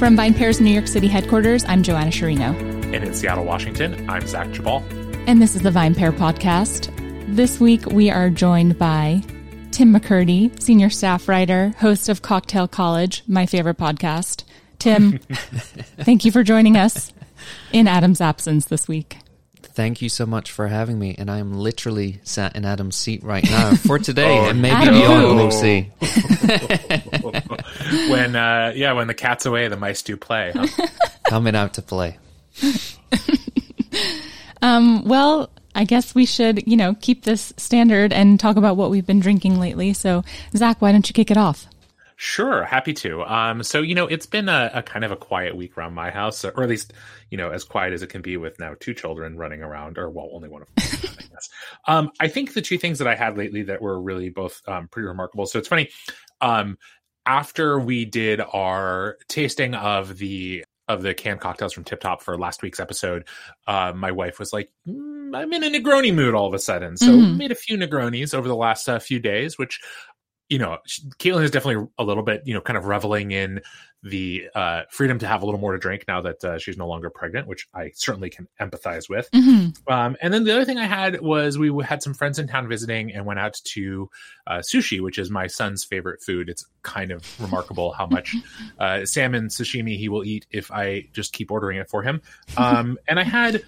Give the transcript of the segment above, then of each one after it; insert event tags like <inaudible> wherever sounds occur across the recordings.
From VinePair's New York City headquarters, I'm Joanna Sciarrino. And in Seattle, Washington, I'm Zach Geballe. And this is the VinePair podcast. This week we are joined by Tim McKirdy, senior staff writer, host of Cocktail College, my favorite podcast. Tim, <laughs> thank you for joining us in Adam's absence this week. Thank you so much for having me. And I am literally sat in Adam's seat right now for <laughs> today Oh, and maybe Adam beyond. who? We'll see. <laughs> when uh, yeah, when the cat's away, the mice do play. Huh? <laughs> Coming out to play. Um, well, I guess we should, you know, keep this standard and talk about what we've been drinking lately. So, Zach, why don't you kick it off? Sure, happy to. Um, so you know, it's been a, a kind of a quiet week around my house, or at least you know, as quiet as it can be with now two children running around, or well, only one of them. <laughs> I guess. Um, I think the two things that I had lately that were really both um, pretty remarkable. So it's funny. Um, after we did our tasting of the of the canned cocktails from Tip Top for last week's episode, uh, my wife was like, mm, "I'm in a Negroni mood all of a sudden." So Mhm. made a few Negronis over the last uh, few days, which you know, Caitlin is definitely a little bit, you know, kind of reveling in the uh, freedom to have a little more to drink now that uh, she's no longer pregnant, which I certainly can empathize with. Mm-hmm. Um, and then the other thing I had was we had some friends in town visiting and went out to uh, sushi, which is my son's favorite food. It's kind of remarkable how much <laughs> uh, salmon sashimi he will eat if I just keep ordering it for him. Um, and I had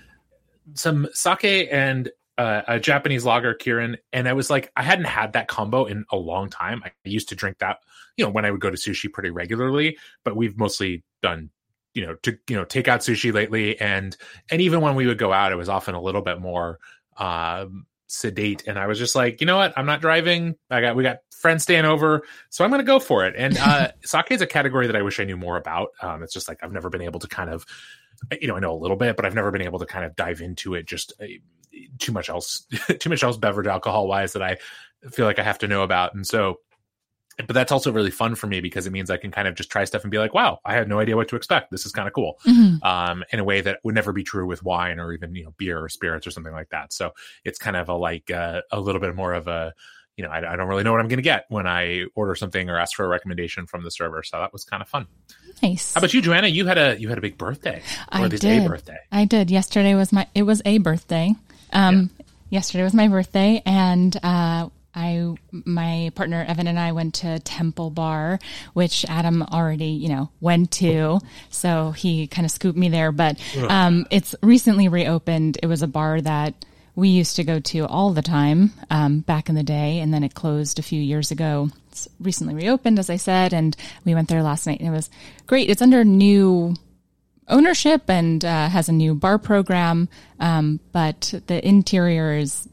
some sake and uh, a Japanese lager, Kirin, and I was like, I hadn't had that combo in a long time. I used to drink that, you know, when I would go to sushi pretty regularly, but we've mostly done, you know, to you know, take out sushi lately, and and even when we would go out, it was often a little bit more um, sedate. And I was just like, you know what, I'm not driving. I got we got friends staying over, so I'm going to go for it. And uh, <laughs> sake is a category that I wish I knew more about. Um, it's just like I've never been able to kind of you know, I know a little bit, but I've never been able to kind of dive into it just uh, too much else, <laughs> too much else beverage alcohol wise that I feel like I have to know about. And so, but that's also really fun for me because it means I can kind of just try stuff and be like, wow, I had no idea what to expect. This is kind of cool. Mm-hmm. Um, in a way that would never be true with wine or even, you know, beer or spirits or something like that. So it's kind of a like uh, a little bit more of a, you know, I, I don't really know what I'm going to get when I order something or ask for a recommendation from the server. So that was kind of fun. Nice. How about you, Joanna? You had a you had a big birthday, or I did. a birthday. I did. Yesterday was my. It was a birthday. Um, yesterday was my birthday, and uh, I, my partner Evan and I went to Temple Bar, which Adam already, you know, went to. So he kind of scooped me there. But um, it's recently reopened. It was a bar that we used to go to all the time um, back in the day, and then it closed a few years ago. It's recently reopened, as I said, and we went there last night, and it was great. It's under new ownership and uh, has a new bar program, um, but the interior is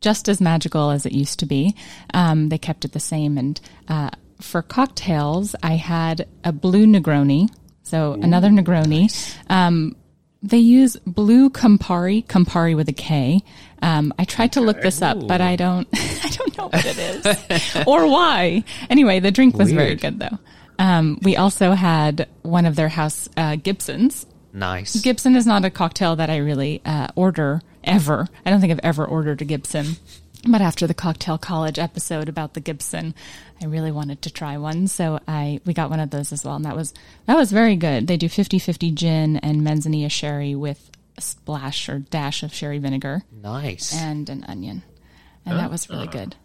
just as magical as it used to be. Um, they kept it the same. And uh, for cocktails, I had a blue Negroni, so another Negroni. Um, they use blue Campari, Campari with a K. Um, I tried to look this up, but I don't, <laughs> I don't know what it is or why. Anyway, the drink was very good though. Um, we also had one of their house uh, Gibsons. Nice. Gibson is not a cocktail that I really uh, order ever. I don't think I've ever ordered a Gibson. But after the cocktail college episode about the Gibson, I really wanted to try one, so I we got one of those as well, and that was that was very good. They do 50-50 gin and Manzanilla sherry with a splash or dash of sherry vinegar nice. and an onion, and that was really good.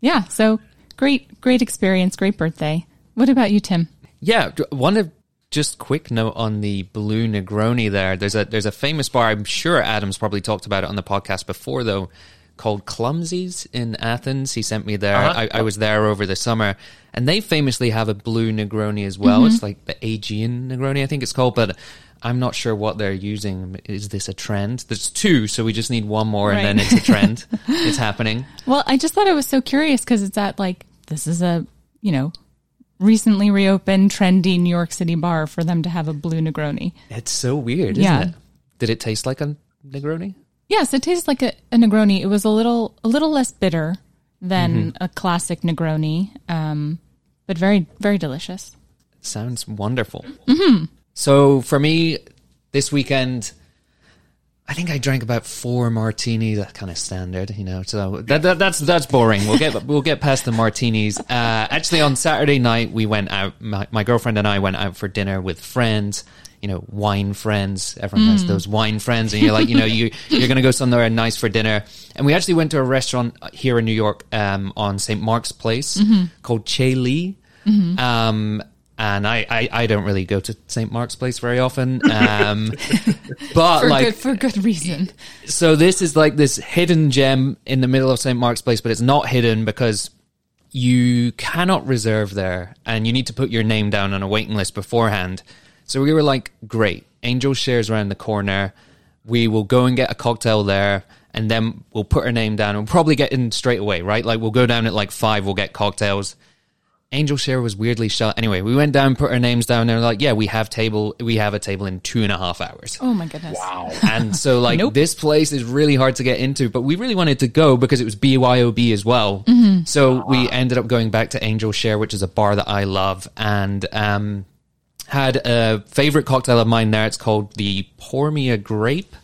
Yeah, so great, great experience, great birthday. What about you, Tim? Yeah, one of just quick note on the blue Negroni. There, there's a there's a famous bar. I'm sure Adam's probably talked about it on the podcast before, though, called Clumsies in Athens. He sent me there. Uh-huh. I, I was there over the summer, and they famously have a blue Negroni as well. It's like the Aegean Negroni, I think it's called, but. I'm not sure what they're using. Is this a trend? There's two, so we just need one more, and then it's a trend. <laughs> it's happening. Well, I just thought it was so curious because it's at like this is a you know recently reopened trendy New York City bar for them to have a blue Negroni. It's so weird, isn't Yeah. it? Did it taste like a Negroni? Yes, it tastes like a, a Negroni. It was a little a little less bitter than a classic Negroni, um, but very very delicious. Sounds wonderful. So for me, this weekend, I think I drank about four martinis. That kind of standard, you know. So that, that, that's that's boring. We'll get we'll get past the martinis. Uh, actually, on Saturday night we went out. My, my girlfriend and I went out for dinner with friends. You know, wine friends. Everyone has those wine friends, and you're like, you know, you you're going to go somewhere nice for dinner. And we actually went to a restaurant here in New York um, on St. Mark's Place called Cheli. Um, and I, I, I don't really go to St. Mark's Place very often. Um, <laughs> but For like, good for good reason. so this is like this hidden gem in the middle of St. Mark's Place, but it's not hidden because you cannot reserve there and you need to put your name down on a waiting list beforehand. So we were like, great, Angel shares around the corner. We will go and get a cocktail there and then we'll put our name down and we'll probably get in straight away, right? Like we'll go down at like five, we'll get cocktails. Angel's Share was weirdly shut. Anyway, we went down, put our names down. and They're like, "Yeah, we have table. We have a table in two and a half hours." Oh my goodness. Wow. <laughs> And so, like, Nope. this place is really hard to get into, but we really wanted to go because it was BYOB as well. So we ended up going back to Angel's Share, which is a bar that I love, and um, had a favorite cocktail of mine there. It's called the Pour Me a Grape.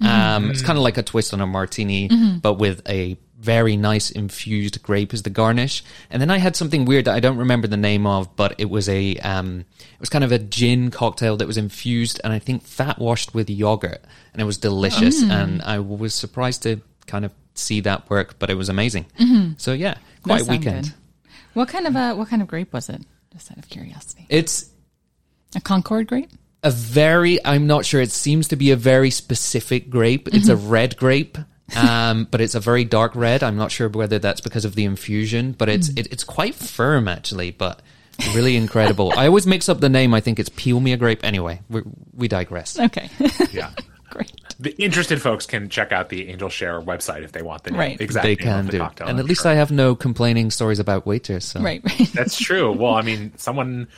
Um, it's kind of like a twist on a martini, but with a very nice infused grape as the garnish. And then I had something weird that I don't remember the name of, but it was a um, it was kind of a gin cocktail that was infused and I think fat washed with yogurt, and it was delicious. Mm. And I was surprised to kind of see that work, but it was amazing. Mm-hmm. So yeah, quite a weekend. good. What kind of a what kind of grape was it? Just out of curiosity. It's A Concord grape? a very I'm not sure. It seems to be a very specific grape. It's a mm-hmm. red grape. Um, but it's a very dark red. I'm not sure whether that's because of the infusion, but it's it, it's quite firm actually, but really incredible. I always mix up the name. I think it's peel me a grape. Anyway, we we digress. Okay. Yeah. <laughs> Great. The interested folks can check out the Angel's Share website if they want the name, Right. exact they can the do, cocktail. and I'm at least sure. I have no complaining stories about waiters. So. Right, right. <laughs> That's true. Well, I mean, someone.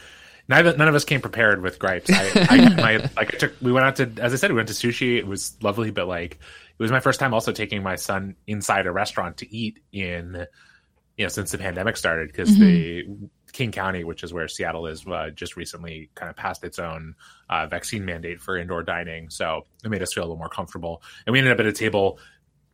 Neither, none of us came prepared with gripes. I, I my <laughs> like I took. We went out to, as I said, we went to sushi. It was lovely, but like it was my first time also taking my son inside a restaurant to eat in, you know, since the pandemic started because the King County, which is where Seattle is, uh, just recently kind of passed its own uh, vaccine mandate for indoor dining. So it made us feel a little more comfortable, and we ended up at a table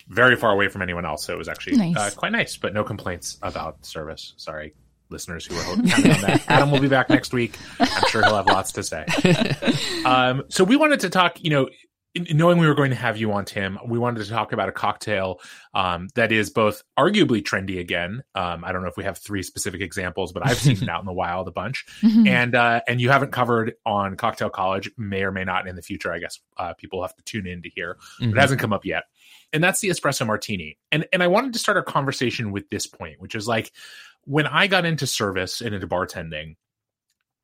very far away from anyone else. So it was actually Nice. uh, quite nice, but no complaints about service. Sorry, listeners who were hoping counting on that. Adam will be back next week. I'm sure he'll have lots to say. <laughs> Um, so we wanted to talk, you know, knowing we were going to have you on, Tim, we wanted to talk about a cocktail um, that is both arguably trendy again. Um, I don't know if we have three specific examples, but I've seen <laughs> it out in the wild a bunch, and uh, and you haven't covered on Cocktail College, may or may not in the future. I guess uh, people have to tune in to hear. Mhm. It hasn't come up yet, and that's the espresso martini. And and I wanted to start our conversation with this point, which is like when I got into service and into bartending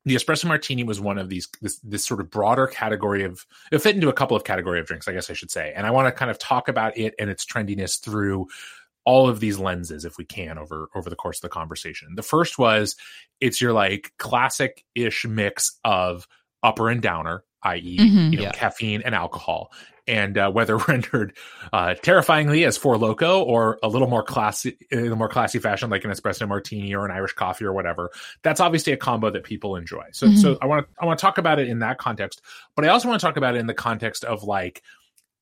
the espresso martini was one of these this, this sort of broader category of it fit into a couple of category of drinks i guess i should say and i want to kind of talk about it and its trendiness through all of these lenses if we can over over the course of the conversation the first was it's your like classic ish mix of upper and downer i.e Mhm. you know Yeah. caffeine and alcohol and uh, whether <laughs> rendered uh, terrifyingly as Four Loko or a little more classy in a more classy fashion like an espresso martini or an irish coffee or whatever that's obviously a combo that people enjoy. So Mhm. so I want to I want to talk about it in that context, but I also want to talk about it in the context of like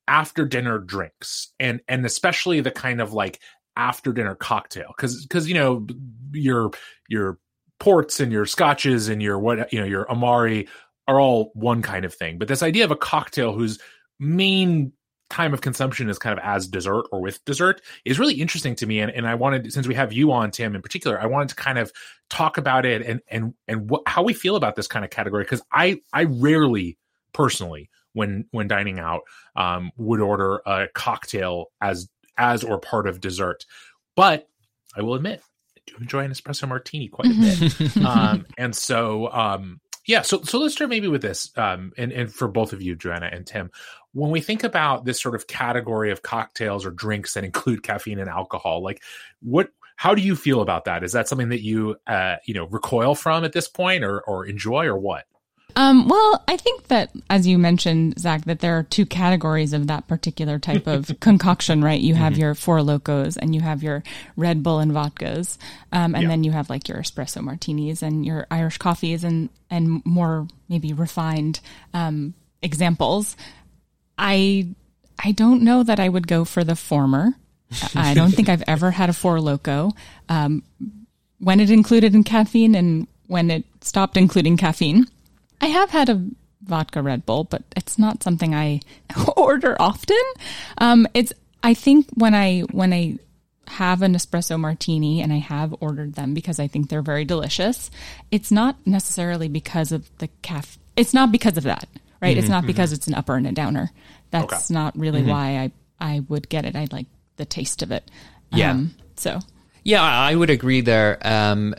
after dinner drinks and and especially the kind of like after dinner cocktail cuz cuz you know your your ports and your scotches and your what you know your amari are all one kind of thing, but this idea of a cocktail whose main time of consumption is kind of as dessert or with dessert is really interesting to me. And, and i wanted since we have you on tim in particular i wanted to kind of talk about it and and and what, how we feel about this kind of category. Because i i rarely personally when when dining out um would order a cocktail as as or part of dessert. But i will admit i do enjoy an espresso martini quite a bit. <laughs> Um, and so um, yeah so so let's start maybe with this um, and and for both of you joanna and tim. When we think about this sort of category of cocktails or drinks that include caffeine and alcohol like what how do you feel about that? Is that something that you uh, you know recoil from at this point or or enjoy or what Um, well, I think that, as you mentioned, Zach, that there are two categories of that particular type of <laughs> concoction, right? You have your Four Lokos and you have your Red Bull and vodkas. Um, and Yeah. then you have like your espresso martinis and your Irish coffees and, and more maybe refined, um, examples. I, I don't know that I would go for the former. <laughs> I don't think I've ever had a Four Loko. Um, when it included in caffeine and when it stopped including caffeine, I have had a vodka Red Bull, but it's not something I <laughs> order often. Um, it's I think when I when I have an espresso martini and I have ordered them because I think they're very delicious, it's not necessarily because of the caffeine. It's not because of that, right? Mm-hmm, it's not mm-hmm. because it's an upper and a downer. That's okay. not really mm-hmm. why I I would get it. I like the taste of it. Yeah. Um, so. Yeah, I would agree there. Um,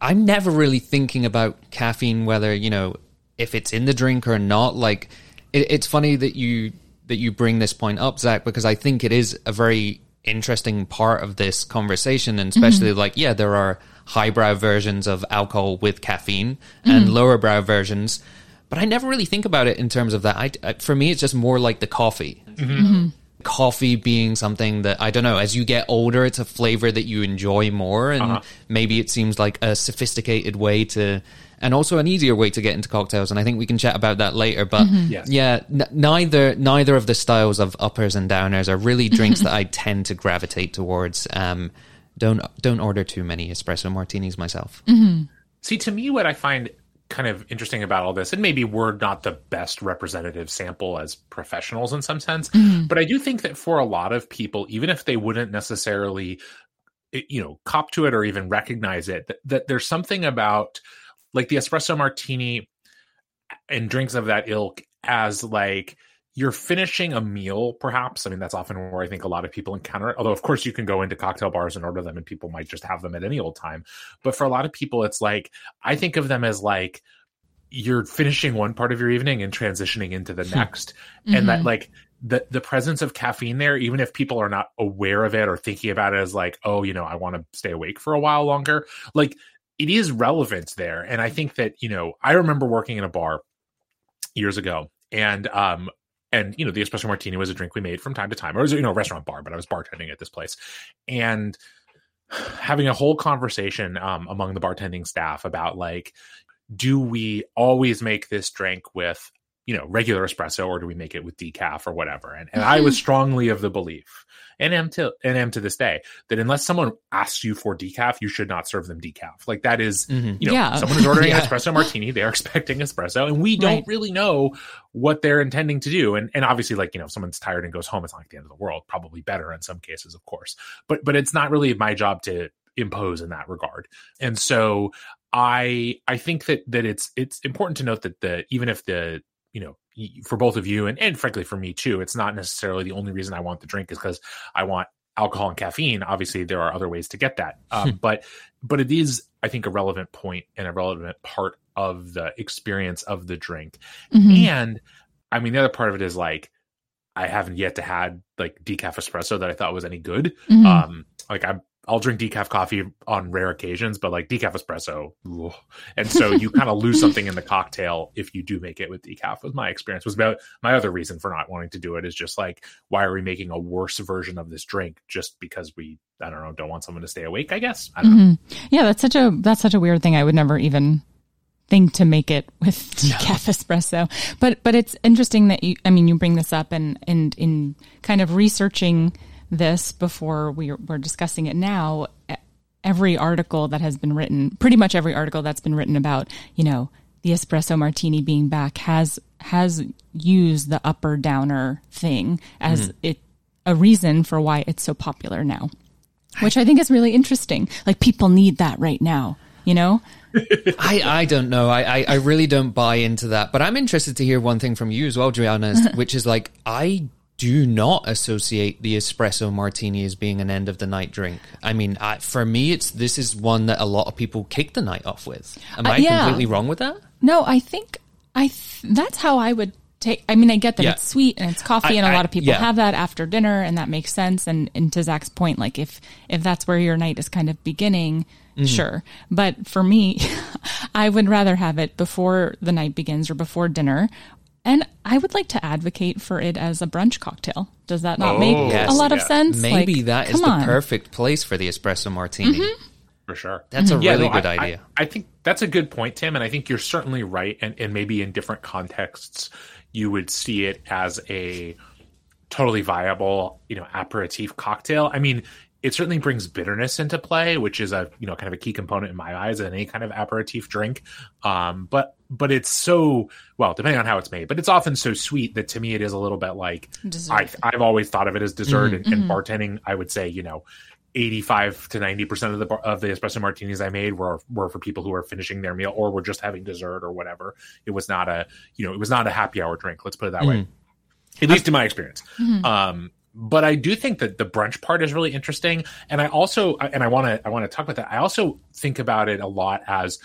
I'm never really thinking about caffeine, whether you know if it's in the drink or not. Like, it, it's funny that you that you bring this point up, Zach, because I think it is a very interesting part of this conversation, and especially mm-hmm. like, yeah, there are highbrow versions of alcohol with caffeine mm-hmm. and lower brow versions, but I never really think about it in terms of that. I, I, for me, it's just more like the coffee. Mm-hmm. Coffee being something that I don't know. As you get older, it's a flavor that you enjoy more, and uh-huh. maybe it seems like a sophisticated way to and also an easier way to get into cocktails. And I think we can chat about that later. But mm-hmm. yes. yeah, n- neither neither of the styles of uppers and downers are really drinks <laughs> that I tend to gravitate towards. Um, don't don't order too many espresso martinis myself. Mm-hmm. See, to me, what I find kind of interesting about all this, and maybe we're not the best representative sample as professionals in some sense, mm-hmm. but I do think that for a lot of people, even if they wouldn't necessarily you know cop to it or even recognize it that, that there's something about like the espresso martini and drinks of that ilk as like you're finishing a meal perhaps i mean that's often where i think a lot of people encounter it although of course you can go into cocktail bars and order them and people might just have them at any old time but for a lot of people it's like i think of them as like you're finishing one part of your evening and transitioning into the hmm. next mm-hmm. and that mm-hmm. like the the presence of caffeine there even if people are not aware of it or thinking about it as like oh you know i want to stay awake for a while longer like it is relevant there. And I think that, you know, I remember working in a bar years ago and um and you know the espresso martini was a drink we made from time to time. Or it was you know a restaurant bar but i was bartending at this place. And <sighs> having a whole conversation um, among the bartending staff about like do we always make this drink with you know regular espresso or do we make it with decaf or whatever and, and i was strongly of the belief and am to and am to this day that unless someone asks you for decaf you should not serve them decaf like that is, mm-hmm. you know yeah. someone is ordering <laughs> yeah. espresso martini they're expecting espresso and we don't right. really know what they're intending to do and and obviously like you know if someone's tired and goes home it's not like the end of the world probably better in some cases of course but but it's not really my job to impose in that regard and so I I think that that it's it's important to note that the even if the you know for both of you and, and frankly for me too it's not necessarily the only reason i want the drink is because i want alcohol and caffeine obviously there are other ways to get that <laughs> um, but but it is i think a relevant point and a relevant part of the experience of the drink mm-hmm. and i mean the other part of it is like i haven't yet to had like decaf espresso that i thought was any good mm-hmm. um like i'm I'll drink decaf coffee on rare occasions, but like decaf espresso, ugh. and so you <laughs> kind of lose something in the cocktail if you do make it with decaf. Was my experience was about my other reason for not wanting to do it is just like why are we making a worse version of this drink just because we I don't know don't want someone to stay awake? I guess I mm-hmm. Yeah, that's such a that's such a weird thing. I would never even think to make it with <laughs> decaf espresso. But but it's interesting that you I mean you bring this up and and in kind of researching this before we were discussing it now, every article that has been written, pretty much every article that's been written about, you know, the espresso martini being back has has used the upper downer thing as mm-hmm. it a reason for why it's so popular now. Which I think is really interesting. Like people need that right now, you know? <laughs> I, I don't know. I, I, really don't buy into that. But I'm interested to hear one thing from you as well, Juliana, <laughs> which is like I do not associate the espresso martini as being an end of the night drink. I mean, I, for me, it's this is one that a lot of people kick the night off with. Am uh, I yeah. completely wrong with that? No, I think I th- that's how I would take. I mean, I get that yeah. it's sweet and it's coffee, I, and a lot of people yeah. have that after dinner, and that makes sense. And, and to Zach's point, like if if that's where your night is kind of beginning, mm-hmm. sure. But for me, <laughs> I would rather have it before the night begins or before dinner and I would like to advocate for it as a brunch cocktail. Does that not oh, make yes, a lot yeah. of sense? Maybe like, that is the on. perfect place for the espresso martini. Mm-hmm. For sure. That's mm-hmm. a really yeah, no, good I, idea. I, I, think that's a good point, Tim. And I think you're certainly right. And, and maybe in different contexts, you would see it as a totally viable, you know, aperitif cocktail. I mean, it certainly brings bitterness into play, which is a you know kind of a key component in my eyes in any kind of aperitif drink. Um, but but it's so well depending on how it's made, but it's often so sweet that to me it is a little bit like I, I've always thought of it as dessert mm-hmm. and, and bartending. I would say you know 85 to 90 percent of the of the espresso martinis I made were were for people who were finishing their meal or were just having dessert or whatever. It was not a you know it was not a happy hour drink. Let's put it that mm-hmm. way. At least in my experience. Mm-hmm. Um, but I do think that the brunch part is really interesting, and I also and I want to I want to talk about that. I also think about it a lot as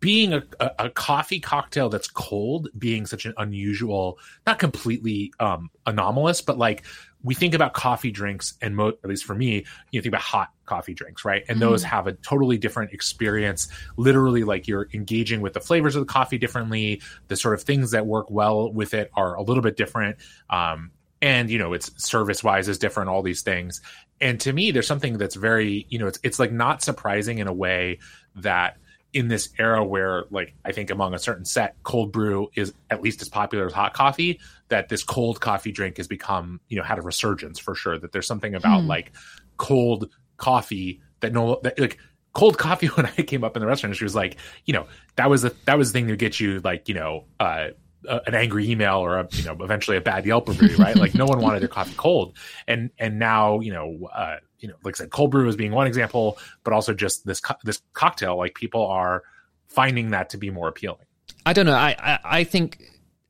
being a, a, a, coffee cocktail that's cold being such an unusual, not completely um, anomalous, but like we think about coffee drinks, and mo- at least for me, you think about hot coffee drinks, right? And mm. those have a totally different experience. Literally, like you're engaging with the flavors of the coffee differently. The sort of things that work well with it are a little bit different. Um, and you know it's service wise is different all these things and to me there's something that's very you know it's it's like not surprising in a way that in this era where like i think among a certain set cold brew is at least as popular as hot coffee that this cold coffee drink has become you know had a resurgence for sure that there's something about hmm. like cold coffee that no that like cold coffee <laughs> when I came up in the restaurant, she was like, you know, that was the that was the thing to get you like, you know, uh, a, an angry email or a, you know eventually a bad Yelp review, right? like no one wanted their <laughs> coffee cold, and and now you know uh, you know like I said, cold brew is being one example, but also just this co- this cocktail, like people are finding that to be more appealing. I don't know. I I, I think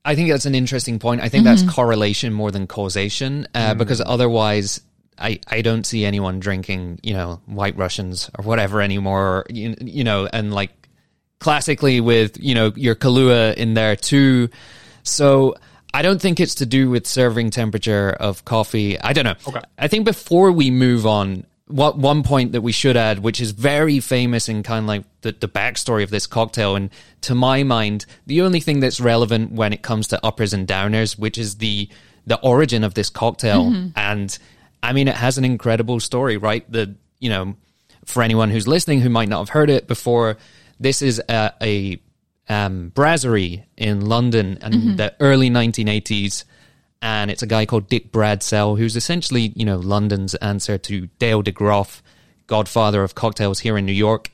I think that's an interesting point. I think mm-hmm. that's correlation more than causation, uh, mm-hmm. because otherwise, I, I don't see anyone drinking, you know, White Russians or whatever anymore. You, you know, and like classically with, you know, your Kahlua in there too. So I don't think it's to do with serving temperature of coffee. I don't know. Okay. I think before we move on, what one point that we should add, which is very famous in kind of like the, the backstory of this cocktail, and to my mind, the only thing that's relevant when it comes to uppers and downers, which is the the origin of this cocktail. Mm-hmm. And I mean, it has an incredible story, right? The you know, for anyone who's listening who might not have heard it before, this is a, a um, brasserie in London in mm-hmm. the early 1980s. And it's a guy called Dick Bradsell, who's essentially, you know, London's answer to Dale DeGroff, godfather of cocktails here in New York.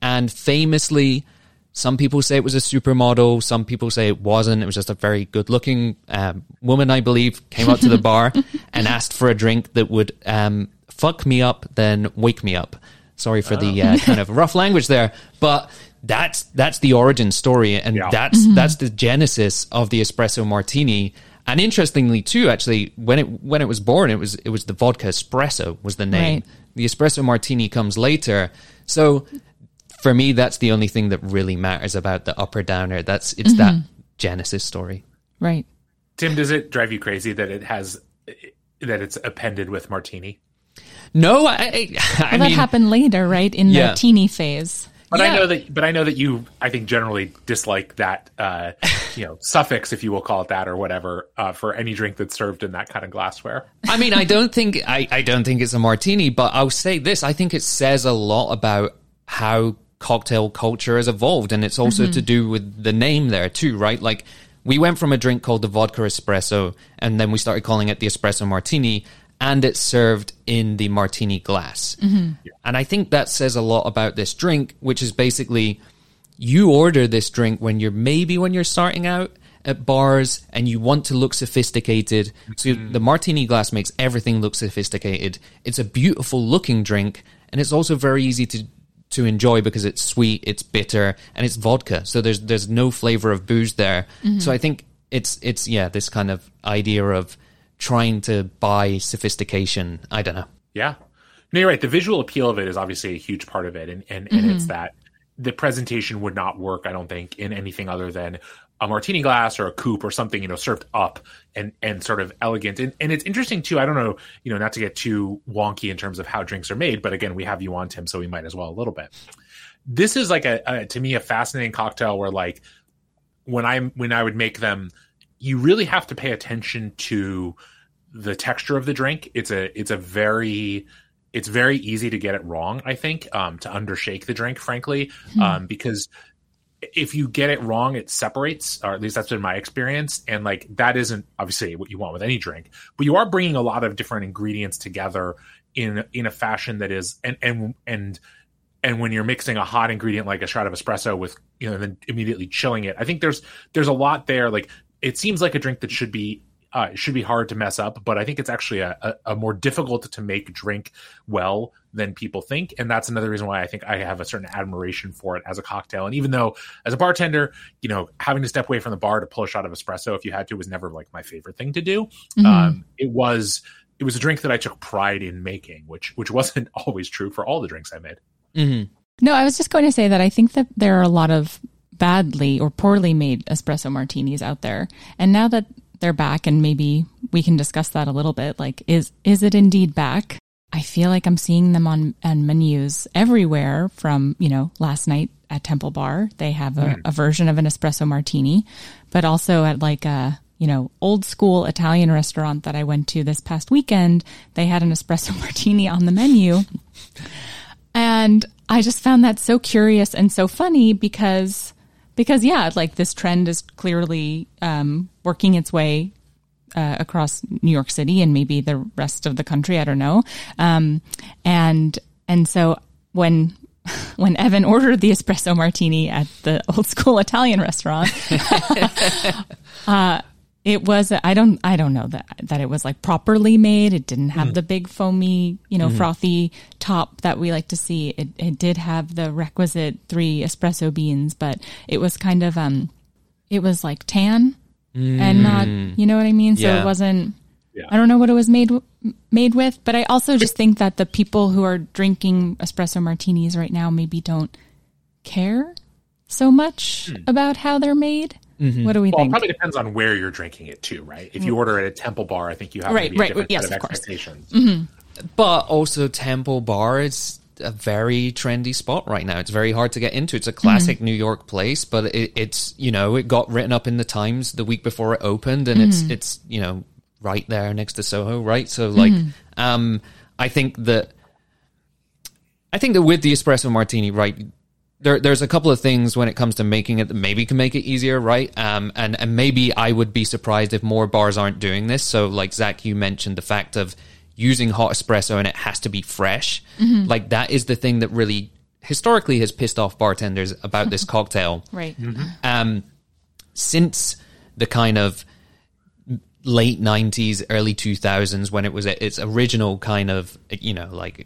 And famously, some people say it was a supermodel. Some people say it wasn't. It was just a very good looking um, woman, I believe, came up to the <laughs> bar and asked for a drink that would um, fuck me up, then wake me up. Sorry for oh. the uh, kind of rough language there, but that's that's the origin story, and yeah. that's mm-hmm. that's the genesis of the espresso martini. And interestingly, too, actually, when it when it was born, it was it was the vodka espresso was the name. Right. The espresso martini comes later. So for me, that's the only thing that really matters about the upper downer. That's it's mm-hmm. that genesis story. Right. Tim, does it drive you crazy that it has that it's appended with martini? No, I, I, well, that mean, happened later, right? In yeah. the teeny phase. But yeah. I know that, but I know that you, I think, generally dislike that, uh, you know, <laughs> suffix, if you will call it that, or whatever, uh, for any drink that's served in that kind of glassware. I mean, I don't think, I, I don't think it's a martini, but I'll say this: I think it says a lot about how cocktail culture has evolved, and it's also mm-hmm. to do with the name there too, right? Like we went from a drink called the vodka espresso, and then we started calling it the espresso martini, and it's served in the martini glass. Mm-hmm. And I think that says a lot about this drink, which is basically you order this drink when you're maybe when you're starting out at bars and you want to look sophisticated. So mm-hmm. the martini glass makes everything look sophisticated. It's a beautiful looking drink and it's also very easy to to enjoy because it's sweet, it's bitter, and it's vodka. So there's there's no flavor of booze there. Mm-hmm. So I think it's it's yeah, this kind of idea of trying to buy sophistication. I don't know. Yeah. No, you're right. The visual appeal of it is obviously a huge part of it. And, and, mm-hmm. and it's mm-hmm. that the presentation would not work, I don't think, in anything other than a martini glass or a coupe or something, you know, served up and, and sort of elegant. And, and it's interesting too. I don't know, you know, not to get too wonky in terms of how drinks are made, but again, we have you on Tim, so we might as well a little bit. This is like a, a to me, a fascinating cocktail where like when I, when I would make them, you really have to pay attention to the texture of the drink. It's a it's a very it's very easy to get it wrong. I think um, to undershake the drink, frankly, mm-hmm. um, because if you get it wrong, it separates, or at least that's been my experience. And like that isn't obviously what you want with any drink, but you are bringing a lot of different ingredients together in in a fashion that is and and and and when you're mixing a hot ingredient like a shot of espresso with you know then immediately chilling it, I think there's there's a lot there. Like it seems like a drink that should be uh, it should be hard to mess up, but I think it's actually a, a, a, more difficult to make drink well than people think. And that's another reason why I think I have a certain admiration for it as a cocktail. And even though as a bartender, you know, having to step away from the bar to pull a shot of espresso if you had to was never like my favorite thing to do. Mm-hmm. Um, it was it was a drink that I took pride in making, which which wasn't <laughs> always true for all the drinks I made. Mm-hmm. No, I was just going to say that I think that there are a lot of badly or poorly made espresso martinis out there. And now that they're back and maybe we can discuss that a little bit, like is is it indeed back? I feel like I'm seeing them on, on menus everywhere from, you know, last night at Temple Bar, they have a, mm. a version of an espresso martini, but also at like a, you know, old school Italian restaurant that I went to this past weekend, they had an espresso <laughs> martini on the menu. And I just found that so curious and so funny because, because yeah, like this trend is clearly um, working its way uh, across New York City and maybe the rest of the country. I don't know. Um, and and so when <laughs> when Evan ordered the espresso martini at the old school Italian restaurant, <laughs> uh, it was I don't I don't know that that it was like properly made. It didn't have mm. the big foamy, you know, mm. frothy top that we like to see. It it did have the requisite three espresso beans, but it was kind of um it was like tan mm. and not, mm. you know what I mean? So yeah. it wasn't yeah. I don't know what it was made made with, but I also just think that the people who are drinking espresso martinis right now maybe don't care so much mm. about how they're made. Mm-hmm. What do we well, think? It probably depends on where you're drinking it too, right? If you mm. order at a temple bar, I think you have right, right, yes, of, of expectations. Mm-hmm. But also, Temple Bar is a very trendy spot right now. It's very hard to get into. It's a classic mm-hmm. New York place, but it, it's you know it got written up in the Times the week before it opened, and it's mm-hmm. it's you know right there next to Soho, right? So like, mm-hmm. um, I think that I think that with the espresso martini, right, there, there's a couple of things when it comes to making it that maybe can make it easier, right? Um, and and maybe I would be surprised if more bars aren't doing this. So, like Zach, you mentioned the fact of using hot espresso and it has to be fresh. Mm-hmm. Like that is the thing that really historically has pissed off bartenders about this <laughs> cocktail. right. Mm-hmm. Um, since the kind of late 90s early 2000s when it was its original kind of you know like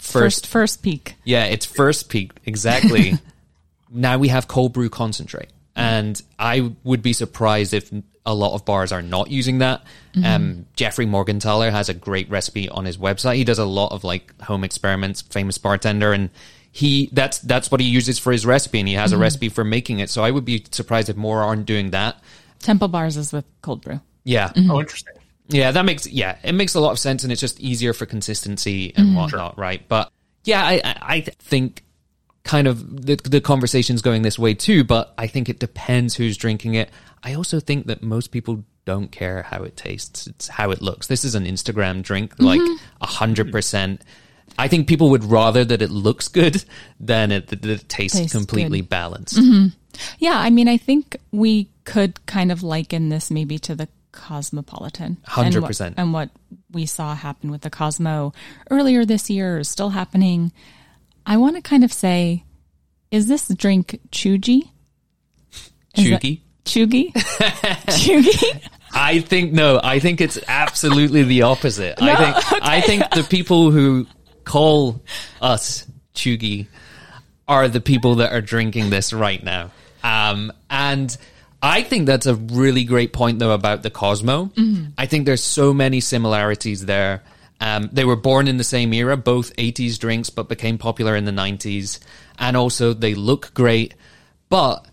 first first peak. Yeah, it's first peak exactly. <laughs> now we have cold brew concentrate, and I would be surprised if a lot of bars are not using that. Mm-hmm. Um, Jeffrey Morgenthaler has a great recipe on his website. He does a lot of like home experiments, famous bartender, and he that's that's what he uses for his recipe, and he has mm-hmm. a recipe for making it. So I would be surprised if more aren't doing that. Temple Bars is with cold brew. Yeah. Mm-hmm. Oh, interesting. Yeah, that makes yeah, it makes a lot of sense, and it's just easier for consistency and mm, whatnot, sure. right? But yeah, I I think kind of the the conversation's going this way too, but I think it depends who's drinking it. I also think that most people don't care how it tastes; it's how it looks. This is an Instagram drink, mm-hmm. like a hundred percent. I think people would rather that it looks good than it, that it tastes, tastes completely good. balanced. Mm-hmm. Yeah, I mean, I think we could kind of liken this maybe to the cosmopolitan. 100%. And what, and what we saw happen with the Cosmo earlier this year is still happening. I want to kind of say, is this drink Cheugy? Cheugy? Cheugy? <laughs> Cheugy? I think no. I think it's absolutely the opposite. No? I think okay. I think the people who call us Cheugy are the people that are drinking this right now. Um, and I think that's a really great point, though, about the Cosmo. Mm-hmm. I think there's so many similarities there. Um, they were born in the same era, both 80s drinks, but became popular in the 90s. And also, they look great. But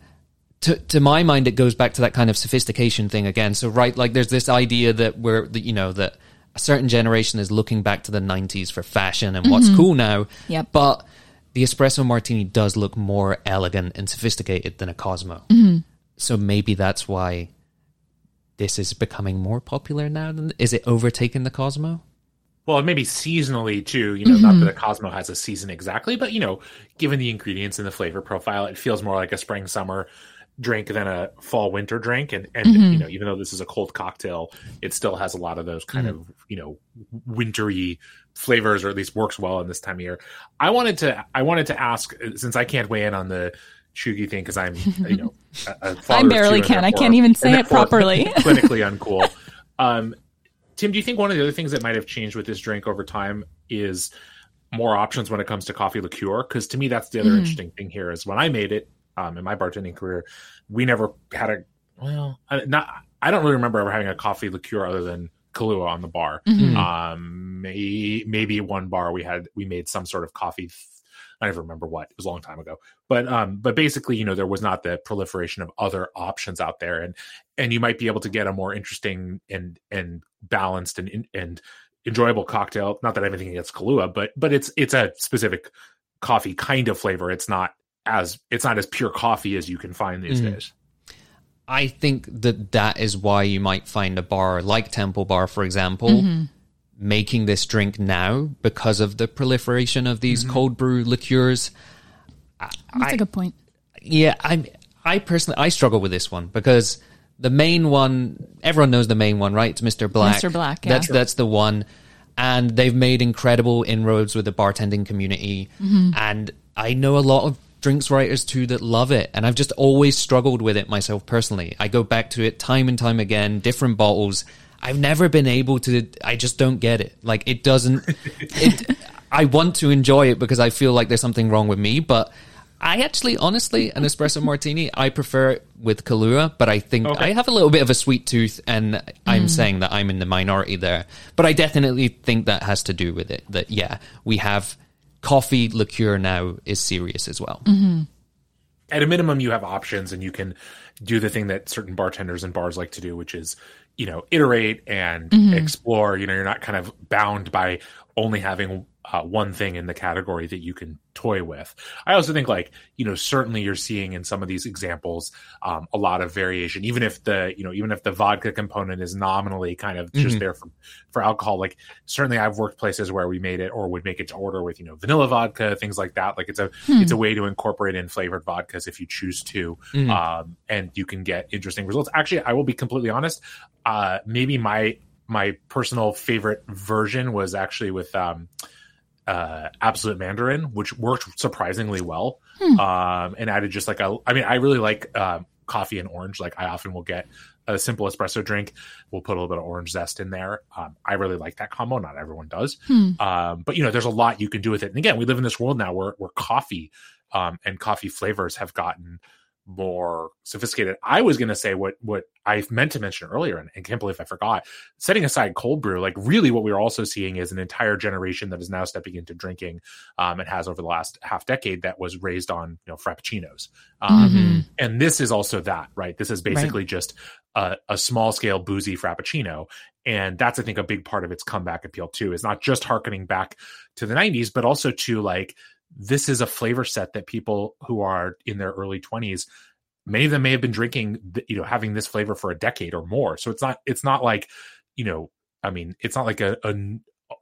to, to my mind, it goes back to that kind of sophistication thing again. So, right, like there's this idea that we're, that, you know, that a certain generation is looking back to the 90s for fashion and mm-hmm. what's cool now. Yep. But the espresso martini does look more elegant and sophisticated than a Cosmo. Mm-hmm so maybe that's why this is becoming more popular now. Than, is it overtaking the Cosmo? well, maybe seasonally too. You know, mm-hmm. not that the Cosmo has a season exactly, but you know, given the ingredients and the flavor profile, it feels more like a spring summer drink than a fall winter drink. And and mm-hmm. you know, even though this is a cold cocktail, it still has a lot of those kind mm-hmm. of you know wintry flavors, or at least works well in this time of year. I wanted to I wanted to ask since I can't weigh in on the cheugy thing because I'm you know <laughs> a, a I barely can. I can't even say it properly. <laughs> clinically <laughs> uncool. Um, Tim, do you think one of the other things that might have changed with this drink over time is more options when it comes to coffee liqueur? Because to me, that's the other mm. interesting thing here. Is when I made it um, in my bartending career, we never had a well, not I don't really remember ever having a coffee liqueur other than Kahlua on the bar. Mm-hmm. Um, may, maybe one bar we had we made some sort of coffee I never remember what. It was a long time ago. But um, but basically, you know, there was not the proliferation of other options out there, and and you might be able to get a more interesting and and balanced and and enjoyable cocktail. Not that everything against Kahlua, but but it's it's a specific coffee kind of flavor. It's not as it's not as pure coffee as you can find these mm. days. I think that that is why you might find a bar like Temple Bar, for example, mm-hmm making this drink now because of the proliferation of these mm-hmm. cold brew liqueurs. That's I, a good point. Yeah, I I personally I struggle with this one because the main one everyone knows the main one, right? It's Mr. Black. Mr. Black, yeah. That's that's the one. And they've made incredible inroads with the bartending community. Mm-hmm. And I know a lot of drinks writers too that love it. And I've just always struggled with it myself personally. I go back to it time and time again, different bottles, I've never been able to. I just don't get it. Like it doesn't. It. I want to enjoy it because I feel like there's something wrong with me, but I actually, honestly, an espresso martini, I prefer it with Kahlua, but I think okay. I have a little bit of a sweet tooth, and I'm mm. saying that I'm in the minority there. But I definitely think that has to do with it. That yeah, we have coffee liqueur now is serious as well. Mm-hmm. At a minimum, you have options, and you can do the thing that certain bartenders and bars like to do, which is you know iterate and mm-hmm. explore you know you're not kind of bound by only having uh, one thing in the category that you can toy with. I also think like, you know, certainly you're seeing in some of these examples um, a lot of variation, even if the, you know, even if the vodka component is nominally kind of just mm-hmm. there for, for alcohol. Like certainly I've worked places where we made it or would make it to order with, you know, vanilla vodka, things like that. Like it's a, hmm. it's a way to incorporate in flavored vodkas if you choose to. Mm-hmm. Um, and you can get interesting results. Actually, I will be completely honest. Uh, maybe my, my personal favorite version was actually with, um, uh, Absolut Mandrin, which worked surprisingly well, hmm. um, and added just like a. I mean, I really like uh, coffee and orange. Like I often will get a simple espresso drink. We'll put a little bit of orange zest in there. Um, I really like that combo. Not everyone does, hmm. um, but you know, there's a lot you can do with it. And again, we live in this world now where where coffee um, and coffee flavors have gotten more sophisticated. I was going to say what what I meant to mention earlier, and, and can't believe I forgot. Setting aside cold brew, like really, what we're also seeing is an entire generation that is now stepping into drinking, um, and has over the last half decade that was raised on you know frappuccinos, um, mm-hmm. and this is also that right. This is basically right. just a, a small scale boozy frappuccino, and that's I think a big part of its comeback appeal too. Is not just harkening back to the '90s, but also to like this is a flavor set that people who are in their early 20s many of them may have been drinking you know having this flavor for a decade or more so it's not it's not like you know i mean it's not like a, a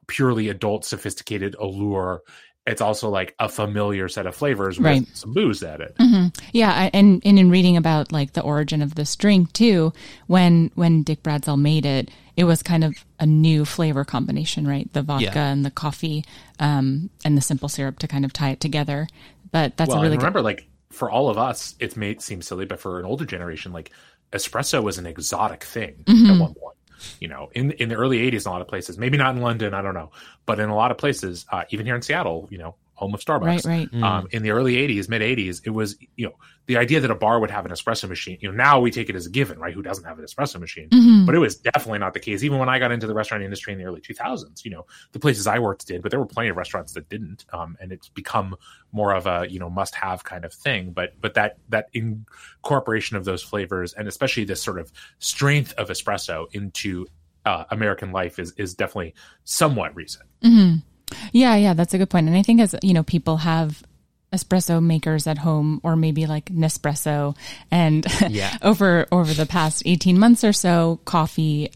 purely adult sophisticated allure it's also like a familiar set of flavors with right. some booze added. Mm-hmm. Yeah, I, and and in reading about like the origin of this drink too, when when Dick Bradsell made it, it was kind of a new flavor combination, right? The vodka yeah. and the coffee, um, and the simple syrup to kind of tie it together. But that's well, a really remember, good... like for all of us, it may seem silly, but for an older generation, like espresso was an exotic thing mm-hmm. at one point you know, in in the early '80s, in a lot of places, maybe not in London, I don't know, but in a lot of places, uh, even here in Seattle, you know, home of Starbucks. Right, right. Mm. Um, in the early 80s, mid 80s, it was, you know, the idea that a bar would have an espresso machine, you know, now we take it as a given, right? Who doesn't have an espresso machine? Mm-hmm. But it was definitely not the case. Even when I got into the restaurant industry in the early 2000s, you know, the places I worked did, but there were plenty of restaurants that didn't. Um, and it's become more of a, you know, must have kind of thing. But, but that, that incorporation of those flavors and especially this sort of strength of espresso into uh, American life is, is definitely somewhat recent. Mm-hmm. Yeah, yeah, that's a good point. And I think as you know, people have espresso makers at home or maybe like Nespresso and yeah. <laughs> over over the past 18 months or so coffee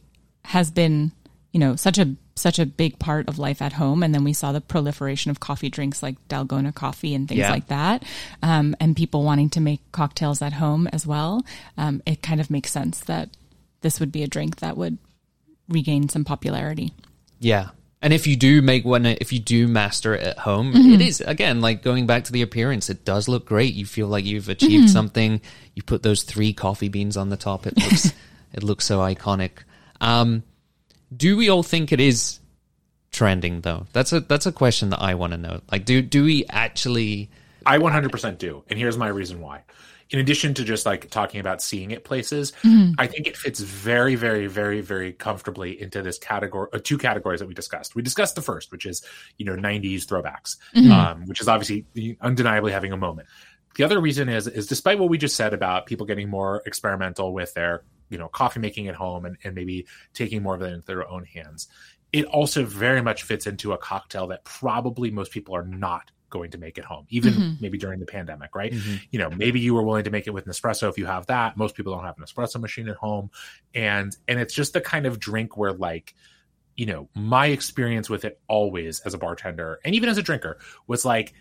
has been you know such a such a big part of life at home. And then we saw the proliferation of coffee drinks like Dalgona coffee and things Yeah. like that. Um, and people wanting to make cocktails at home as well. Um, it kind of makes sense that this would be a drink that would regain some popularity. Yeah. And if you do make one, if you do master it at home, Mm-hmm. it is, again, like going back to the appearance, it does look great. You feel like you've achieved Mm-hmm. something. You put those three coffee beans on the top. It looks, <laughs> it looks so iconic. Um, do we all think it is trending though? That's a, that's a question that I want to know. Like, do, do we actually, I 100% do. And here's my reason why. In addition to just like talking about seeing it places, I think it fits very, very, very, very comfortably into this category, uh, two categories that we discussed. We discussed the first, which is, you know, 90s throwbacks, um, which is obviously undeniably having a moment. The other reason is, is despite what we just said about people getting more experimental with their, you know, coffee making at home and, and maybe taking more of it into their own hands, it also very much fits into a cocktail that probably most people are not going to make at home, even mm-hmm. maybe during the pandemic, right? Mm-hmm. You know, maybe you were willing to make it with Nespresso if you have that. Most people don't have an espresso machine at home. And and it's just the kind of drink where like, you know, my experience with it always as a bartender and even as a drinker was like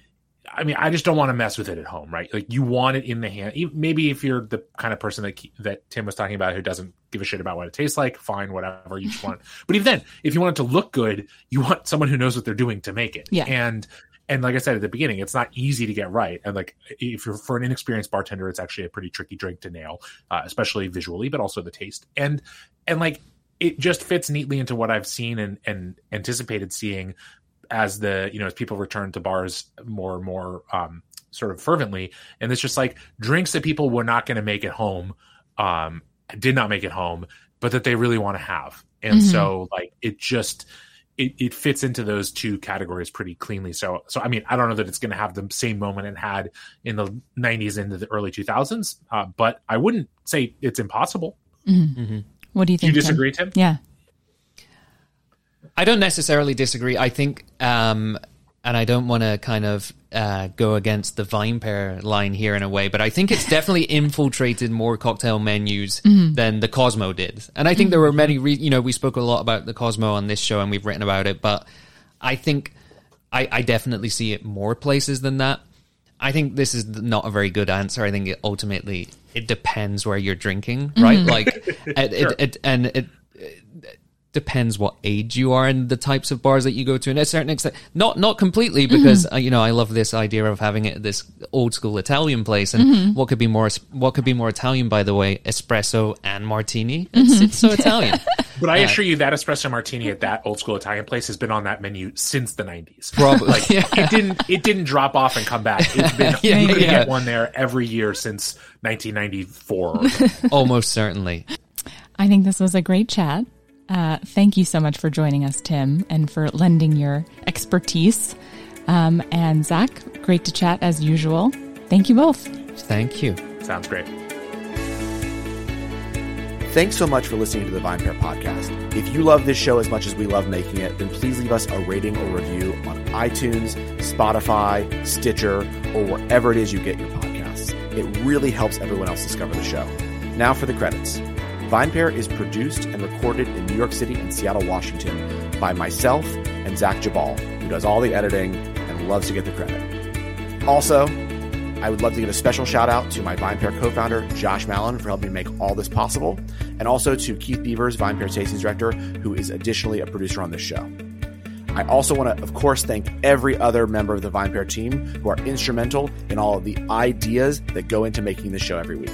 I mean, I just don't want to mess with it at home, right? Like you want it in the hand. Maybe if you're the kind of person that that Tim was talking about who doesn't give a shit about what it tastes like, fine, whatever. You just <laughs> want. But even then, if you want it to look good, you want someone who knows what they're doing to make it. Yeah. And and like I said at the beginning, it's not easy to get right. And like if you're for an inexperienced bartender, it's actually a pretty tricky drink to nail, uh, especially visually, but also the taste. And and like it just fits neatly into what I've seen and and anticipated seeing as the you know as people return to bars more and more um sort of fervently and it's just like drinks that people were not going to make at home um did not make at home but that they really want to have and so like it just it, it fits into those two categories pretty cleanly so so i mean i don't know that it's going to have the same moment it had in the 90s into the early 2000s uh, but i wouldn't say it's impossible What do you do you think? Tim? disagree tim Yeah. I don't necessarily disagree. I think, um, and I don't want to kind of uh, go against the Vine Pair line here in a way, but I think it's definitely <laughs> infiltrated more cocktail menus mm-hmm. than the Cosmo did. And I think there were mm-hmm. many, re- you know, we spoke a lot about the Cosmo on this show and we've written about it, but I think I, I definitely see it more places than that. I think this is not a very good answer. I think it ultimately it depends where you're drinking, right? Mm-hmm. Like, <laughs> it, it, it, and it, depends what age you are and the types of bars that you go to. And a certain extent, not not completely, because mm-hmm. uh, you know I love this idea of having it at this old school Italian place. And mm-hmm. what could be more what could be more Italian, by the way, espresso and martini. It's, mm-hmm. it's so <laughs> Italian. But I uh, assure you that espresso martini at that old school Italian place has been on that menu since the nineties. Probably. Like <laughs> it didn't it didn't drop off and come back. It's been <laughs> Yeah, you can yeah. get one there every year since 1994. Almost certainly. I think this was a great chat. Uh, thank you so much for joining us, Tim, and for lending your expertise. Um, and Zach, great to chat as usual. Thank you both. Thank you. Sounds great. Thanks so much for listening to the Vine Pair podcast. If you love this show as much as we love making it, then please leave us a rating or review on iTunes, Spotify, Stitcher, or wherever it is you get your podcasts. It really helps everyone else discover the show. Now for the credits. Vine Pair is produced and recorded in New York City and Seattle, Washington by myself and Zach Geballe, who does all the editing and loves to get the credit. Also, I would love to give a special shout out to my VinePair co-founder, Josh Malin, for helping make all this possible, and also to Keith Beavers, VinePair Tastings Director, who is additionally a producer on this show. I also want to, of course, thank every other member of the VinePair team who are instrumental in all of the ideas that go into making this show every week.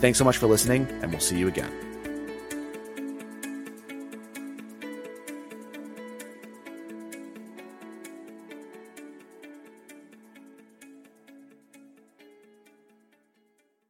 Thanks so much for listening, and we'll see you again.